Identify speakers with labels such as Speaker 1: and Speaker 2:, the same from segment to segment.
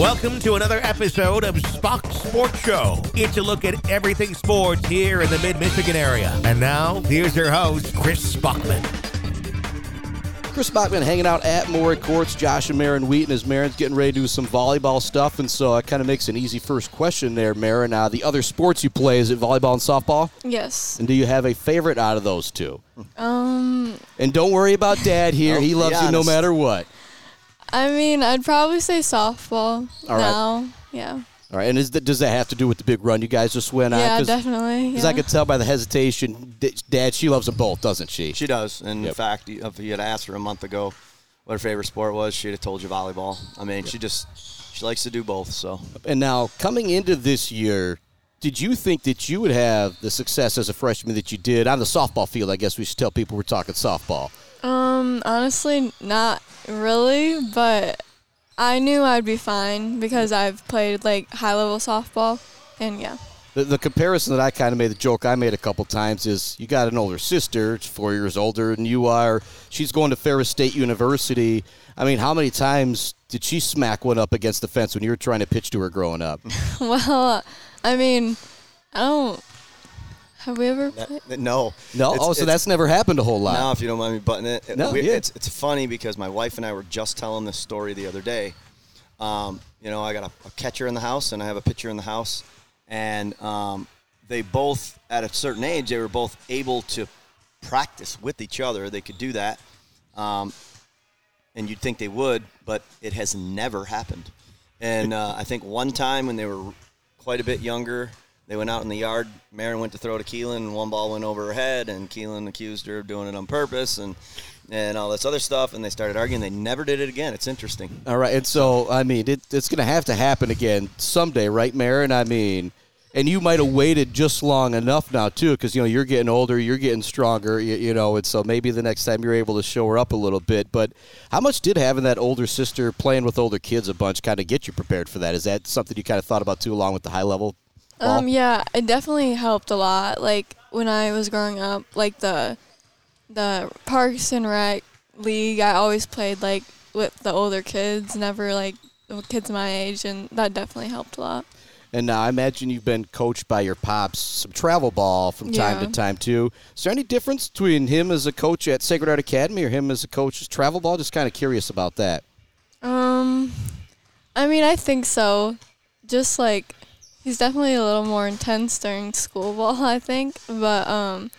Speaker 1: Welcome to another episode of Spach's Sports Show. It's a look at everything sports here in the mid Michigan area. And now, here's your host, Chris Spachman.
Speaker 2: Chris Spachman hanging out at Moore Courts. Josh and Mairin Wheaton as Mairin's getting ready to do some volleyball stuff, and so it kind of makes an easy first question there, Mairin. Uh, the other sports you play is it volleyball and softball?
Speaker 3: Yes.
Speaker 2: And do you have a favorite out of those two?
Speaker 3: Um,
Speaker 2: And don't worry about Dad here; he loves you no matter what.
Speaker 3: I mean, I'd probably say softball
Speaker 2: All right.
Speaker 3: now. Yeah.
Speaker 2: All right, and is that, does that have to do with the big run you guys just went on?
Speaker 3: yeah,
Speaker 2: Cause,
Speaker 3: definitely.
Speaker 2: Because
Speaker 3: yeah.
Speaker 2: I could tell by the hesitation, Dad, she loves them both, doesn't she?
Speaker 4: She does. And
Speaker 2: Yep.
Speaker 4: in fact, if you had asked her a month ago what her favorite sport was, she'd have told you volleyball. I mean, she just she likes to do both. So
Speaker 2: And now, coming into this year, did you think that you would have the success as a freshman that you did on the softball field? I guess we should tell people we're talking softball.
Speaker 3: Um, honestly, not really, but I knew I'd be fine because I've played like high level softball, and yeah.
Speaker 2: The, the comparison that I kind of made, the joke I made a couple times is you got an older sister, she's four years older than you are. She's going to Ferris State University. I mean, how many times did she smack one up against the fence when you were trying to pitch to her growing up?
Speaker 3: well, I mean, I don't. Have we ever played?
Speaker 4: No,
Speaker 2: No,
Speaker 4: It's-
Speaker 2: oh, so that's never happened a whole lot.
Speaker 4: Now, if you don't mind me butting it,
Speaker 2: No,
Speaker 4: we-
Speaker 2: yeah.
Speaker 4: it's it's funny because my wife and I were just telling this story the other day. Um, you know, I got a, a catcher in the house and I have a pitcher in the house, and um, they both, at a certain age, they were both able to practice with each other. They could do that, um, and you'd think they would, but it has never happened. And uh, I think one time when they were quite a bit younger, they went out in the yard. Mairin went to throw to Keelan, and one ball went over her head, and Keelan accused her of doing it on purpose, and and all this other stuff. And they started arguing. They never did it again. It's interesting.
Speaker 2: All right, and so I mean, it, it's going to have to happen again someday, right, Mairin? I mean, and you might have waited just long enough now too, because you know you're getting older, you're getting stronger, you, you know, and so maybe the next time you're able to show her up a little bit. But how much did having that older sister playing with older kids a bunch kind of get you prepared for that? Is that something you kind of thought about too, along with the high level?
Speaker 3: Um, yeah, it definitely helped a lot. Like when I was growing up, like the the Parks and Rec league, I always played like with the older kids, never like kids my age, and that definitely helped a lot.
Speaker 2: And now I imagine you've been coached by your pops some travel ball from time
Speaker 3: Yeah.
Speaker 2: to time too. Is there any difference between him as a coach at Sacred Heart Academy or him as a coach at travel ball? Just kind of curious about that.
Speaker 3: Um, I mean, I think so. Just like he's definitely a little more intense during school ball, I think. But um,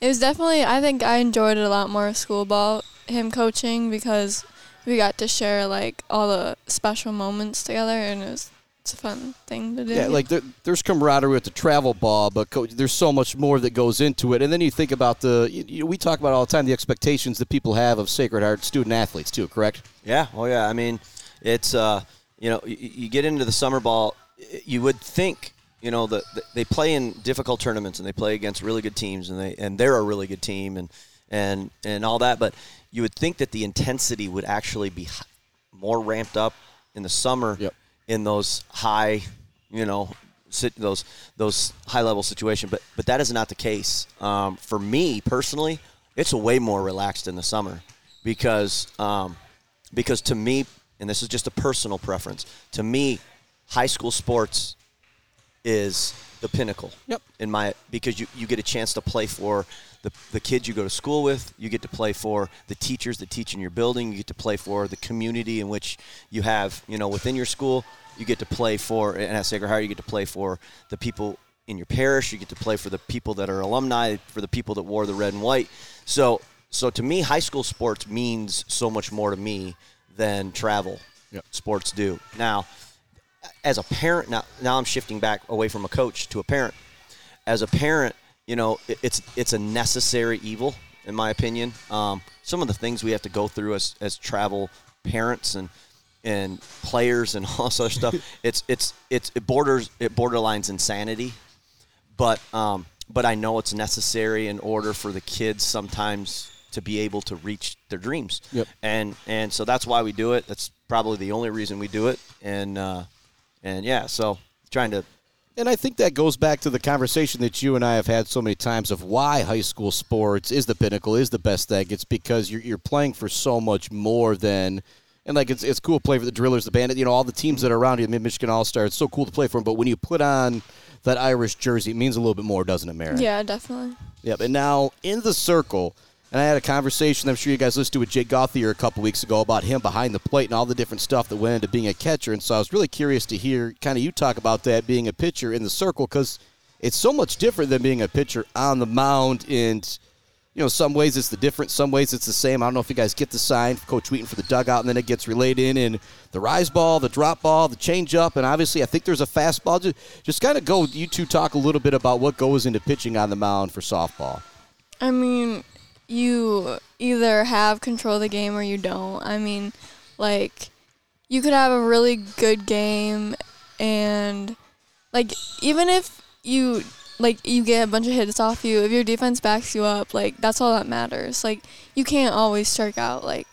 Speaker 3: it was definitely. I think I enjoyed it a lot more school ball. Him coaching because we got to share like all the special moments together, and it was it's a fun thing to do.
Speaker 2: Yeah, like there, there's camaraderie with the travel ball, but co- there's so much more that goes into it. And then you think about the, you, you, we talk about all the time the expectations that people have of Sacred Heart student athletes too. Correct?
Speaker 4: Yeah. Oh yeah. I mean, it's uh, you know, you, you get into the summer ball, y- you would think. You know, that the, they play in difficult tournaments and they play against really good teams and they and they're a really good team and and and all that. But you would think that the intensity would actually be more ramped up in the summer
Speaker 2: Yep.
Speaker 4: in those high, you know, sit, those those high level situations. But but that is not the case. Um, for me personally, it's a way more relaxed in the summer because um, because to me, and this is just a personal preference, to me, high school sports is the pinnacle.
Speaker 2: Yep.
Speaker 4: In my because you, you get a chance to play for the, the kids you go to school with. You get to play for the teachers that teach in your building. You get to play for the community in which you have you know within your school. You get to play for and at Sacred Heart. You get to play for the people in your parish. You get to play for the people that are alumni. For the people that wore the red and white. So so to me, high school sports means so much more to me than travel
Speaker 2: Yep.
Speaker 4: sports do. Now, as a parent now now I'm shifting back away from a coach to a parent. As a parent, you know, it, it's it's a necessary evil in my opinion. Um, some of the things we have to go through as as travel parents and and players and all this other stuff. It's it's it's it borders it borderlines insanity, but um, but I know it's necessary in order for the kids sometimes to be able to reach their dreams.
Speaker 2: Yep.
Speaker 4: And and so that's why we do it. That's probably the only reason we do it. And uh, and yeah, so trying to
Speaker 2: And I think that goes back to the conversation that you and I have had so many times of why high school sports is the pinnacle, is the best thing. It's because you're, you're playing for so much more than And like it's it's cool to play for the Drillers, the Bandit, you know, all the teams that are around you, the Mid Michigan All Star. It's so cool to play for them. But when you put on that Irish jersey, it means a little bit more, doesn't it, Mary?
Speaker 3: Yeah, definitely.
Speaker 2: Yep. And now in the circle, and I had a conversation. I'm sure you guys listened to with Jay Gauthier a couple weeks ago about him behind the plate and all the different stuff that went into being a catcher. And so I was really curious to hear kind of you talk about that being a pitcher in the circle because it's so much different than being a pitcher on the mound and you know, some ways it's the different, some ways it's the same. I don't know if you guys get the sign, Coach Wheaton for the dugout, and then it gets relayed in, and the rise ball, the drop ball, the change up, and obviously I think there's a fastball. Just, just kind of go, you two talk a little bit about what goes into pitching on the mound for softball.
Speaker 3: I mean, you either have control of the game or you don't. I mean, like, you could have a really good game, and, like, even if you like you get a bunch of hits off you. If your defense backs you up, like that's all that matters. Like you can't always strike out like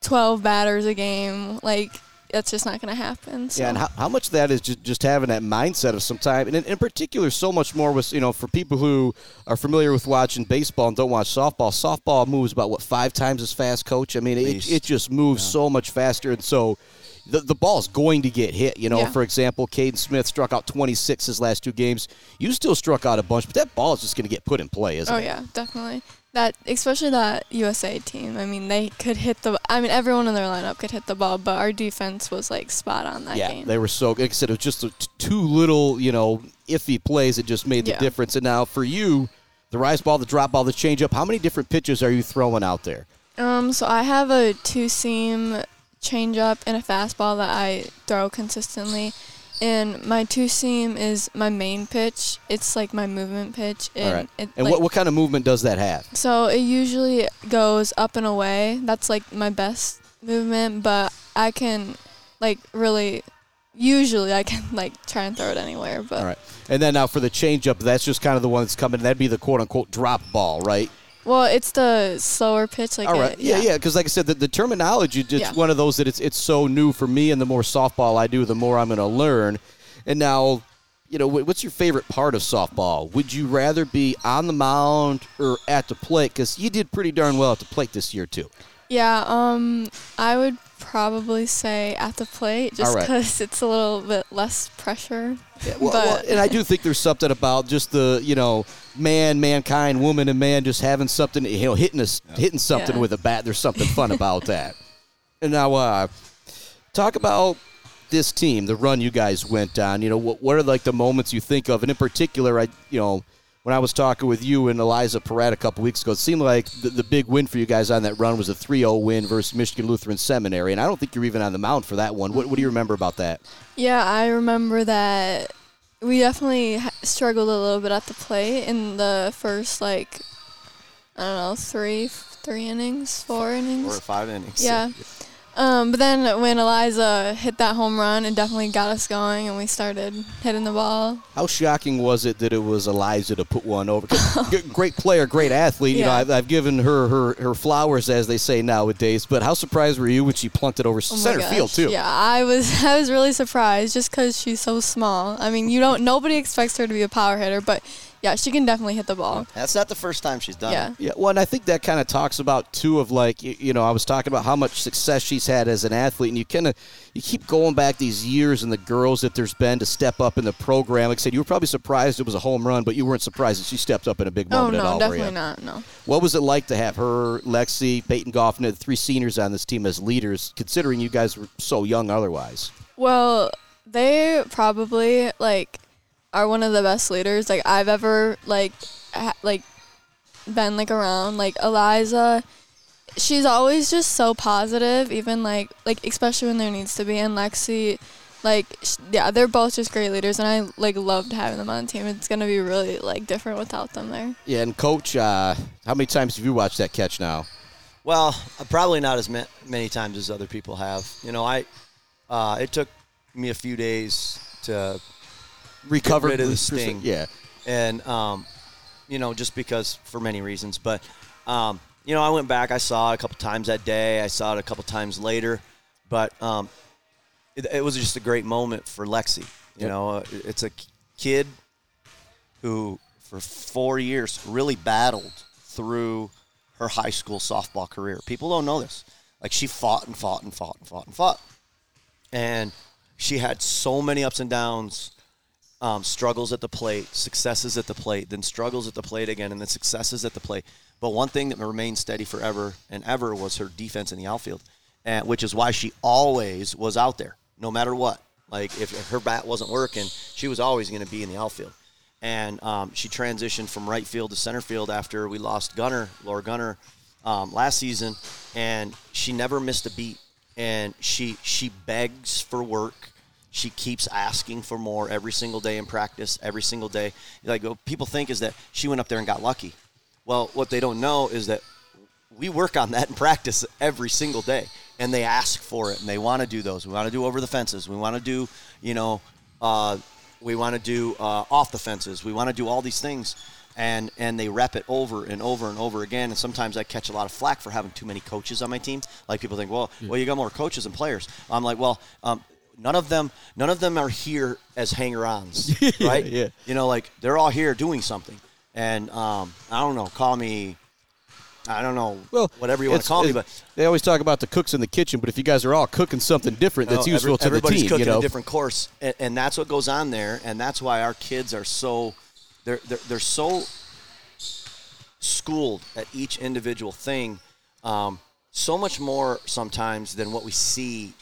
Speaker 3: twelve batters a game. Like that's just not going to happen. So.
Speaker 2: Yeah, and how, how much of that is just, just having that mindset of some time, and in, in, particular, so much more with you know for people who are familiar with watching baseball and don't watch softball. Softball moves about what five times as fast, coach. I mean, it, it just moves yeah. so much faster, and so the, the ball is going to get hit. You know, yeah. for example, Caden Smith struck out 26 his last two games. You still struck out a bunch, but that ball is just going to get put in play, isn't
Speaker 3: oh,
Speaker 2: it?
Speaker 3: Oh, yeah, definitely. That especially that USA team. I mean, they could hit the. I mean, everyone in their lineup could hit the ball, but our defense was like spot on that
Speaker 2: yeah,
Speaker 3: game.
Speaker 2: they were so. Like I said, it was just a, two little, you know, iffy plays that just made the yeah. difference. And now for you, the rise ball, the drop ball, the changeup. How many different pitches are you throwing out there?
Speaker 3: Um, so I have a two seam changeup and a fastball that I throw consistently. And my two seam is my main pitch. It's like my movement pitch.
Speaker 2: And, All right.
Speaker 3: It,
Speaker 2: and
Speaker 3: like,
Speaker 2: what, what kind of movement does that have?
Speaker 3: So it usually goes up and away. That's like my best movement, but I can like really usually I can like try and throw it anywhere. But
Speaker 2: all right, and then now for the changeup, that's just kind of the one that's coming. That'd be the quote unquote drop ball, right?
Speaker 3: Well, it's the slower pitch, like
Speaker 2: all right,
Speaker 3: yeah,
Speaker 2: yeah, because like I said, the, the terminology it's yeah. one of those that it's it's so new for me, and the more softball I do, the more I'm going to learn. And now, you know, what's your favorite part of softball? Would you rather be on the mound or at the plate? Because you did pretty darn well at the plate this year too.
Speaker 3: Yeah, um, I would probably say at the plate just because right. it's a little bit less pressure.
Speaker 2: Yeah, well, well, and I do think there's something about just the you know man, mankind, woman, and man just having something you know hitting us yeah. hitting something yeah. with a bat. There's something fun about that. And now, uh, talk about this team, the run you guys went on. You know, what what are like the moments you think of, and in particular, I you know when I was talking with you and Eliza Peratt a couple weeks ago, it seemed like the, the big win for you guys on that run was a 3 0 win versus Michigan Lutheran Seminary. And I don't think you're even on the mound for that one. What, what do you remember about that?
Speaker 3: Yeah, I remember that we definitely struggled a little bit at the plate in the first, like, I don't know, three three innings, four innings.
Speaker 4: Four or five innings.
Speaker 3: Yeah. Um, but then when Eliza hit that home run, it definitely got us going, and we started hitting the ball.
Speaker 2: How shocking was it that it was Eliza to put one over? great player, great athlete. You know, I've, I've, given her, her her flowers, as they say nowadays. But how surprised were you when she plunked it over oh center field too?
Speaker 3: Yeah, I was. I was really surprised just because she's so small. I mean, you don't. Nobody expects her to be a power hitter, but yeah, she can definitely hit the ball.
Speaker 4: That's not the first time she's done
Speaker 3: yeah.
Speaker 4: it.
Speaker 2: Yeah, well, and I think that kind of talks about too of like you know I was talking about how much success she's had as an athlete, and you kind of you keep going back these years and the girls that there's been to step up in the program. Like I said, you were probably surprised it was a home run, but you weren't surprised that she stepped up in a big oh, moment
Speaker 3: oh, no,
Speaker 2: at all.
Speaker 3: definitely not. No.
Speaker 2: What was it like to have her, Lexi, Peyton Goff, and the three seniors on this team as leaders, considering you guys were so young otherwise?
Speaker 3: Well, they probably like are one of the best leaders like I've ever like ha- like been like around. Like Eliza, she's always just so positive. Even like like especially when there needs to be. And Lexi, like sh- yeah, they're both just great leaders, and I like loved having them on the team. It's gonna be really like different without them there.
Speaker 2: Yeah, and coach, uh, how many times have you watched that catch now?
Speaker 4: Well, uh, probably not as ma- many times as other people have. You know, I uh, it took me a few days to
Speaker 2: recovered
Speaker 4: rid of the sting.
Speaker 2: Yeah,
Speaker 4: and um, you know, just because for many reasons. But um, you know, I went back. I saw it a couple times that day. I saw it a couple times later. But um, it, it, was just a great moment for Lexi. You yep. know, uh, it's a kid who, for four years, really battled through her high school softball career. People don't know this. Like she fought and fought and fought and fought and fought, and she had so many ups and downs. Um, struggles at the plate, successes at the plate, then struggles at the plate again, and then successes at the plate. But one thing that remained steady forever and ever was her defense in the outfield, and, which is why she always was out there, no matter what. Like if, if her bat wasn't working, she was always going to be in the outfield. And um, she transitioned from right field to center field after we lost Gunner, Laura Gunner, um, last season, and she never missed a beat. And she she begs for work. She keeps asking for more every single day in practice, every single day. Like what people think is that she went up there and got lucky. Well, what they don't know is that we work on that in practice every single day, and they ask for it, and they want to do those. We want to do over the fences. We want to do, you know, uh, we want to do uh, off the fences. We want to do all these things, and and they rep it over and over and over again. And sometimes I catch a lot of flack for having too many coaches on my team. Like people think, well, well, you got more coaches and players. I'm like, well. Um, None of them, none of them are here as hanger-ons, right?
Speaker 2: yeah.
Speaker 4: You know, like they're all here doing something, and um, I don't know. Call me, I don't know,
Speaker 2: Well,
Speaker 4: whatever you want to call me, but
Speaker 2: they always talk about the cooks in the kitchen, but if you guys are all cooking something different that's
Speaker 4: Oh,
Speaker 2: useful
Speaker 4: every-
Speaker 2: to the team,
Speaker 4: cooking
Speaker 2: you know,
Speaker 4: a different course, and, and that's what goes on there, and that's why our kids are so they're they're, they're so schooled at each individual thing, um, so much more sometimes than what we see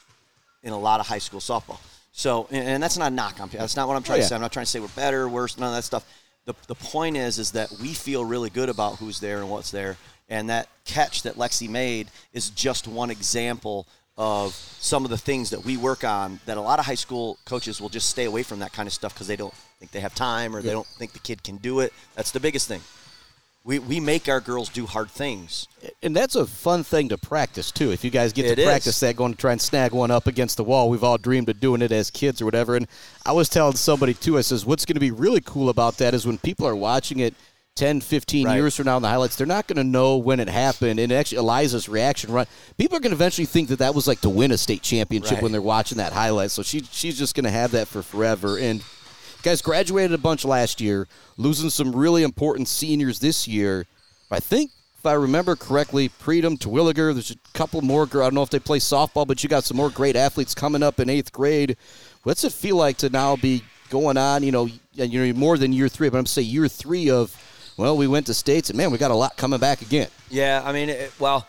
Speaker 4: in a lot of high school softball. So, and, and that's not a knock on. That's not what I'm trying
Speaker 2: Oh, yeah.
Speaker 4: to say. I'm not trying to say we're better, worse, none of that stuff. The, the point is, is that we feel really good about who's there and what's there, and that catch that Lexi made is just one example of some of the things that we work on. That a lot of high school coaches will just stay away from that kind of stuff because they don't think they have time or they don't think the kid can do it. That's the biggest thing. We, we make our girls do hard things.
Speaker 2: and that's a fun thing to practice too. If you guys get
Speaker 4: It
Speaker 2: to
Speaker 4: is.
Speaker 2: practice that, going to try and snag one up against the wall, we've all dreamed of doing it as kids or whatever. And I was telling somebody too, I says, what's going to be really cool about that is when people are watching it 10, 15
Speaker 4: Right.
Speaker 2: years from now in the highlights, they're not going to know when it happened. And actually, Eliza's reaction, right? People are going to eventually think that that was like to win a state championship
Speaker 4: Right.
Speaker 2: when they're watching that highlight. So she she's just going to have that for forever. And guys graduated a bunch last year, losing some really important seniors this year. I think, if I remember correctly, Predom, Terwilliger, there's a couple more. I don't know if they play softball, but you got some more great athletes coming up in eighth grade. What's it feel like to now be going on, you know, and you're more than year three, but I'm saying year three of, well, we went to states, and man, we got a lot coming back again.
Speaker 4: Yeah, I mean, it, well,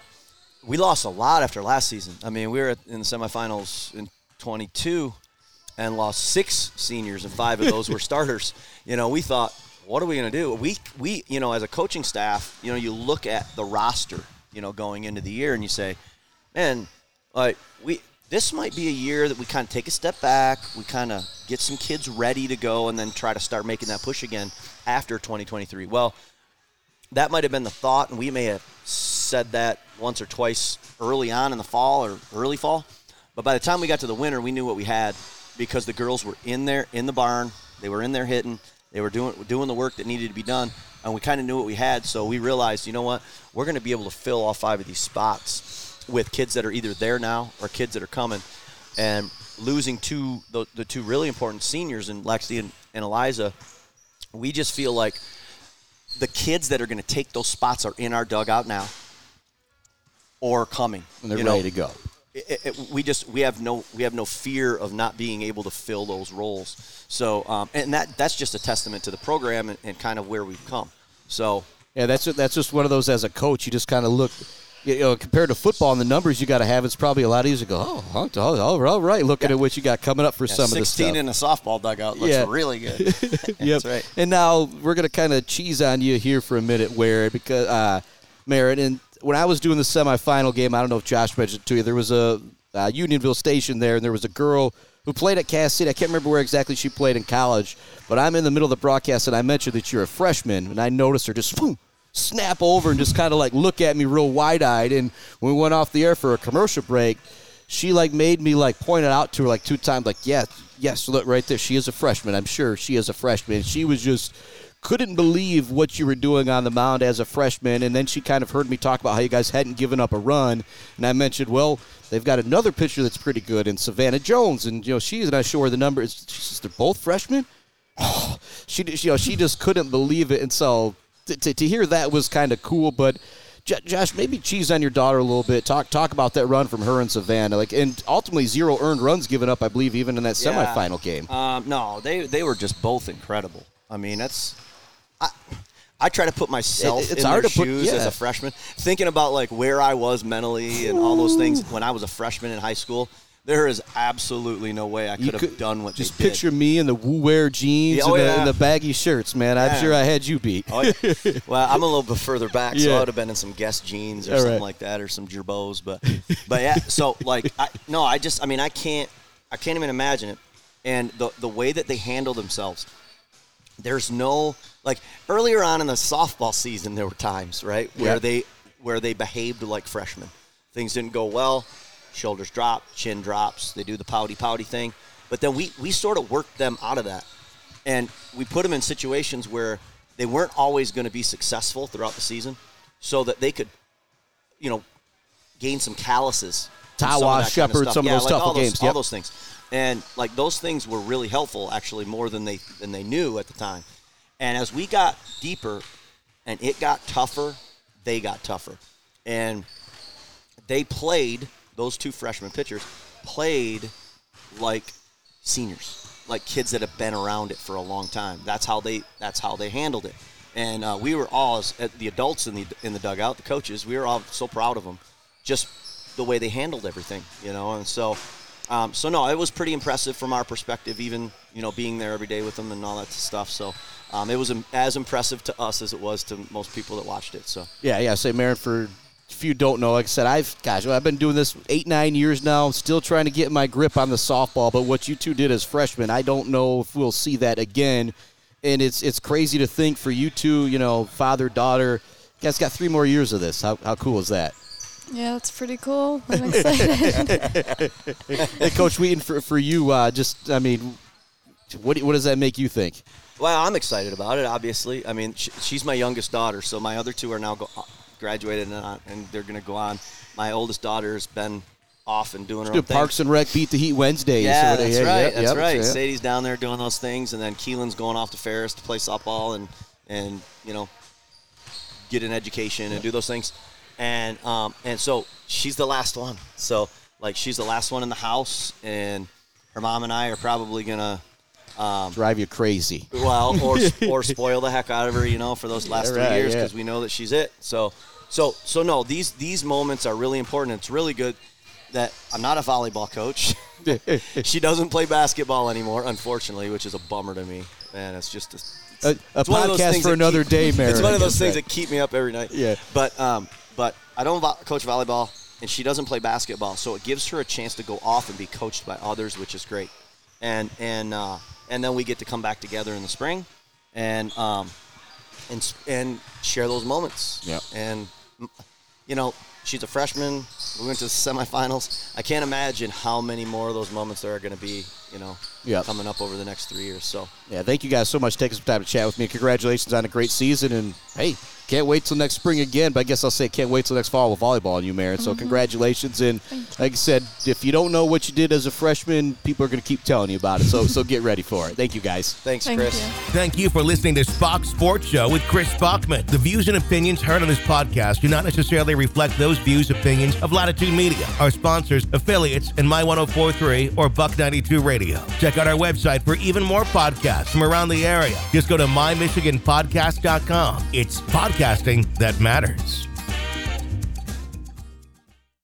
Speaker 4: we lost a lot after last season. I mean, we were in the semifinals in 22 and lost six seniors, and five of those were starters. You know, we thought, what are we going to do? We, we, you know, as a coaching staff, you know, you look at the roster, you know, going into the year, and you say, man, like we. This might be a year that we kind of take a step back. We kind of get some kids ready to go, and then try to start making that push again after 2023. Well, that might have been the thought, and we may have said that once or twice early on in the fall or early fall. But by the time we got to the winter, we knew what we had because the girls were in there in the barn. They were in there hitting. They were doing doing the work that needed to be done, and we kind of knew what we had. So we realized, you know what, we're going to be able to fill all five of these spots with kids that are either there now or kids that are coming. And losing two the, the two really important seniors in Lexi and, and Eliza, we just feel like the kids that are going to take those spots are in our dugout now or coming.
Speaker 2: And they're
Speaker 4: you know.
Speaker 2: ready to go.
Speaker 4: It- it- we just we have no we have no fear of not being able to fill those roles. So um, and that that's just a testament to the program and, and kind of where we've come. So
Speaker 2: Yeah, that's that's just one of those as a coach. You just kind of look, you know, compared to football and the numbers you got to have, it's probably a lot easier to go. Oh, oh, all right. Looking at what you got coming up for
Speaker 4: yeah,
Speaker 2: some of this stuff.
Speaker 4: 16 in a softball dugout looks
Speaker 2: Yeah.
Speaker 4: really good.
Speaker 2: Yep.
Speaker 4: That's right.
Speaker 2: And now we're going to kind of cheese on you here for a minute, where because uh, Merritt, and when I was doing the semifinal game, I don't know if Josh mentioned it to you, there was a uh, Unionville station there, and there was a girl who played at Cass City. I can't remember where exactly she played in college, but I'm in the middle of the broadcast, and I mentioned that you're a freshman, and I noticed her just boom, snap over and just kind of like look at me real wide eyed. And when we went off the air for a commercial break, she like made me like point it out to her like two times, like, yeah, yes, look right there. She is a freshman. I'm sure she is a freshman. She was just couldn't believe what you were doing on the mound as a freshman. And then she kind of heard me talk about how you guys hadn't given up a run. And I mentioned, well, they've got another pitcher that's pretty good in Savannah Jones. And, you know, she's not sure the number is. She says, they're both freshmen? she, you know, she just couldn't believe it. And so to, to, to hear that was kind of cool. But J- Josh, maybe cheese on your daughter a little bit. Talk talk about that run from her and Savannah, like, and ultimately zero earned runs given up. I believe even in that
Speaker 4: Yeah.
Speaker 2: semifinal game.
Speaker 4: Um, no, they they were just both incredible. I mean, that's I I try to put myself
Speaker 2: It- it's
Speaker 4: in
Speaker 2: hard
Speaker 4: their
Speaker 2: to put-
Speaker 4: shoes as a freshman, thinking about like where I was mentally and all those things when I was a freshman in high school. There is absolutely no way I could have done what
Speaker 2: just
Speaker 4: they did.
Speaker 2: picture me in the Woo Wear jeans
Speaker 4: Yeah, oh,
Speaker 2: and,
Speaker 4: oh,
Speaker 2: the,
Speaker 4: yeah.
Speaker 2: and the baggy shirts, man. I'm
Speaker 4: Yeah.
Speaker 2: sure I had you beat.
Speaker 4: Oh, yeah. well, I'm a little bit further back, so I would have been in some Guess jeans or
Speaker 2: All
Speaker 4: something
Speaker 2: right.
Speaker 4: like that, or some Girbauds. But, but yeah. So like, I, no, I just, I mean, I can't, I can't even imagine it. And the the way that they handle themselves, there's no like earlier on in the softball season, there were times right where
Speaker 2: Yeah.
Speaker 4: they where they behaved like freshmen. Things didn't go well, shoulders drop, chin drops. They do the pouty pouty thing, but then we we sort of worked them out of that and we put them in situations where they weren't always going to be successful throughout the season, so that they could, you know, gain some calluses. some
Speaker 2: Tawa,
Speaker 4: of that kind
Speaker 2: Shepherd, some of those
Speaker 4: like
Speaker 2: tougher
Speaker 4: all those,
Speaker 2: games,
Speaker 4: all those things, and like those things were really helpful, actually, more than they than they knew at the time. And as we got deeper, and it got tougher, they got tougher, and they played those two freshman pitchers played like seniors, like kids that have been around it for a long time. That's how they that's how they handled it. And uh, we were all the adults in the in the dugout, the coaches. We were all so proud of them, just the way they handled everything, you know. And so, um, so no, it was pretty impressive from our perspective, even you know being there every day with them and all that stuff. So. Um, it was as impressive to us as it was to most people that watched it. So
Speaker 2: Yeah, yeah. Say, Mairin, for if you don't know, like I said, I've gosh, I've been doing this eight, nine years now. Still trying to get my grip on the softball. But what you two did as freshmen, I don't know if we'll see that again. And it's it's crazy to think for you two, you know, father daughter. You guys got three more years of this. How how cool is that?
Speaker 3: Yeah, that's pretty cool. I'm excited.
Speaker 2: Hey, Coach Wheaton, for for you, uh, just I mean, what what does that make you think?
Speaker 4: Well, I'm excited about it. Obviously, I mean, sh- she's my youngest daughter, so my other two are now go- uh, graduated and, uh, and they're going to go on. My oldest daughter has been off and doing her own
Speaker 2: Good
Speaker 4: thing.
Speaker 2: Parks and Rec beat the Heat Wednesdays.
Speaker 4: yeah,
Speaker 2: So,
Speaker 4: that's
Speaker 2: yeah,
Speaker 4: right.
Speaker 2: yep,
Speaker 4: that's
Speaker 2: yep,
Speaker 4: right.
Speaker 2: yeah.
Speaker 4: Sadie's down there doing those things, and then Keelan's going off to Ferris to play softball and and you know get an education and do those things. And um, and so she's the last one. So like she's the last one in the house, and her mom and I are probably gonna
Speaker 2: Drive you crazy.
Speaker 4: well, or or spoil the heck out of her, you know, for those last
Speaker 2: Yeah,
Speaker 4: three
Speaker 2: right,
Speaker 4: years
Speaker 2: yeah.
Speaker 4: because we know that she's it. So, so, so no, these these moments are really important. It's really good that I'm not a volleyball coach. she doesn't play basketball anymore, unfortunately, which is a bummer to me. Man, it's just a,
Speaker 2: A, a
Speaker 4: it's one of those
Speaker 2: podcast for another
Speaker 4: keep-
Speaker 2: day, Mary.
Speaker 4: It's one of those things
Speaker 2: right.
Speaker 4: that keep me up every night.
Speaker 2: Yeah.
Speaker 4: But um, but I don't coach volleyball, and she doesn't play basketball, so it gives her a chance to go off and be coached by others, which is great. And and uh, and then we get to come back together in the spring, and um, and and share those moments.
Speaker 2: Yep.
Speaker 4: And you know, she's a freshman. We went to the semifinals. I can't imagine how many more of those moments there are going to be. You know,
Speaker 2: Yep.
Speaker 4: coming up over the next three years. So.
Speaker 2: Yeah, thank you guys so much for taking some time to chat with me. Congratulations on a great season, and hey, can't wait till next spring again. But I guess I'll say can't wait till next fall with volleyball and you, Mairin. So mm-hmm. congratulations, and like I said, if you don't know what you did as a freshman, people are going to keep telling you about it. So so get ready for it. Thank you guys.
Speaker 4: Thanks,
Speaker 3: Thank
Speaker 4: Chris.
Speaker 3: you.
Speaker 1: Thank you for listening to Spach's Sports Show with Chris Spachman. The views and opinions heard on this podcast do not necessarily reflect those views, opinions of Latitude Media, our sponsors, affiliates, and My 1043 or Buck 92 Radio. Check out our website for even more podcasts from around the area. Just go to mymichiganpodcast.com. It's podcasting that matters.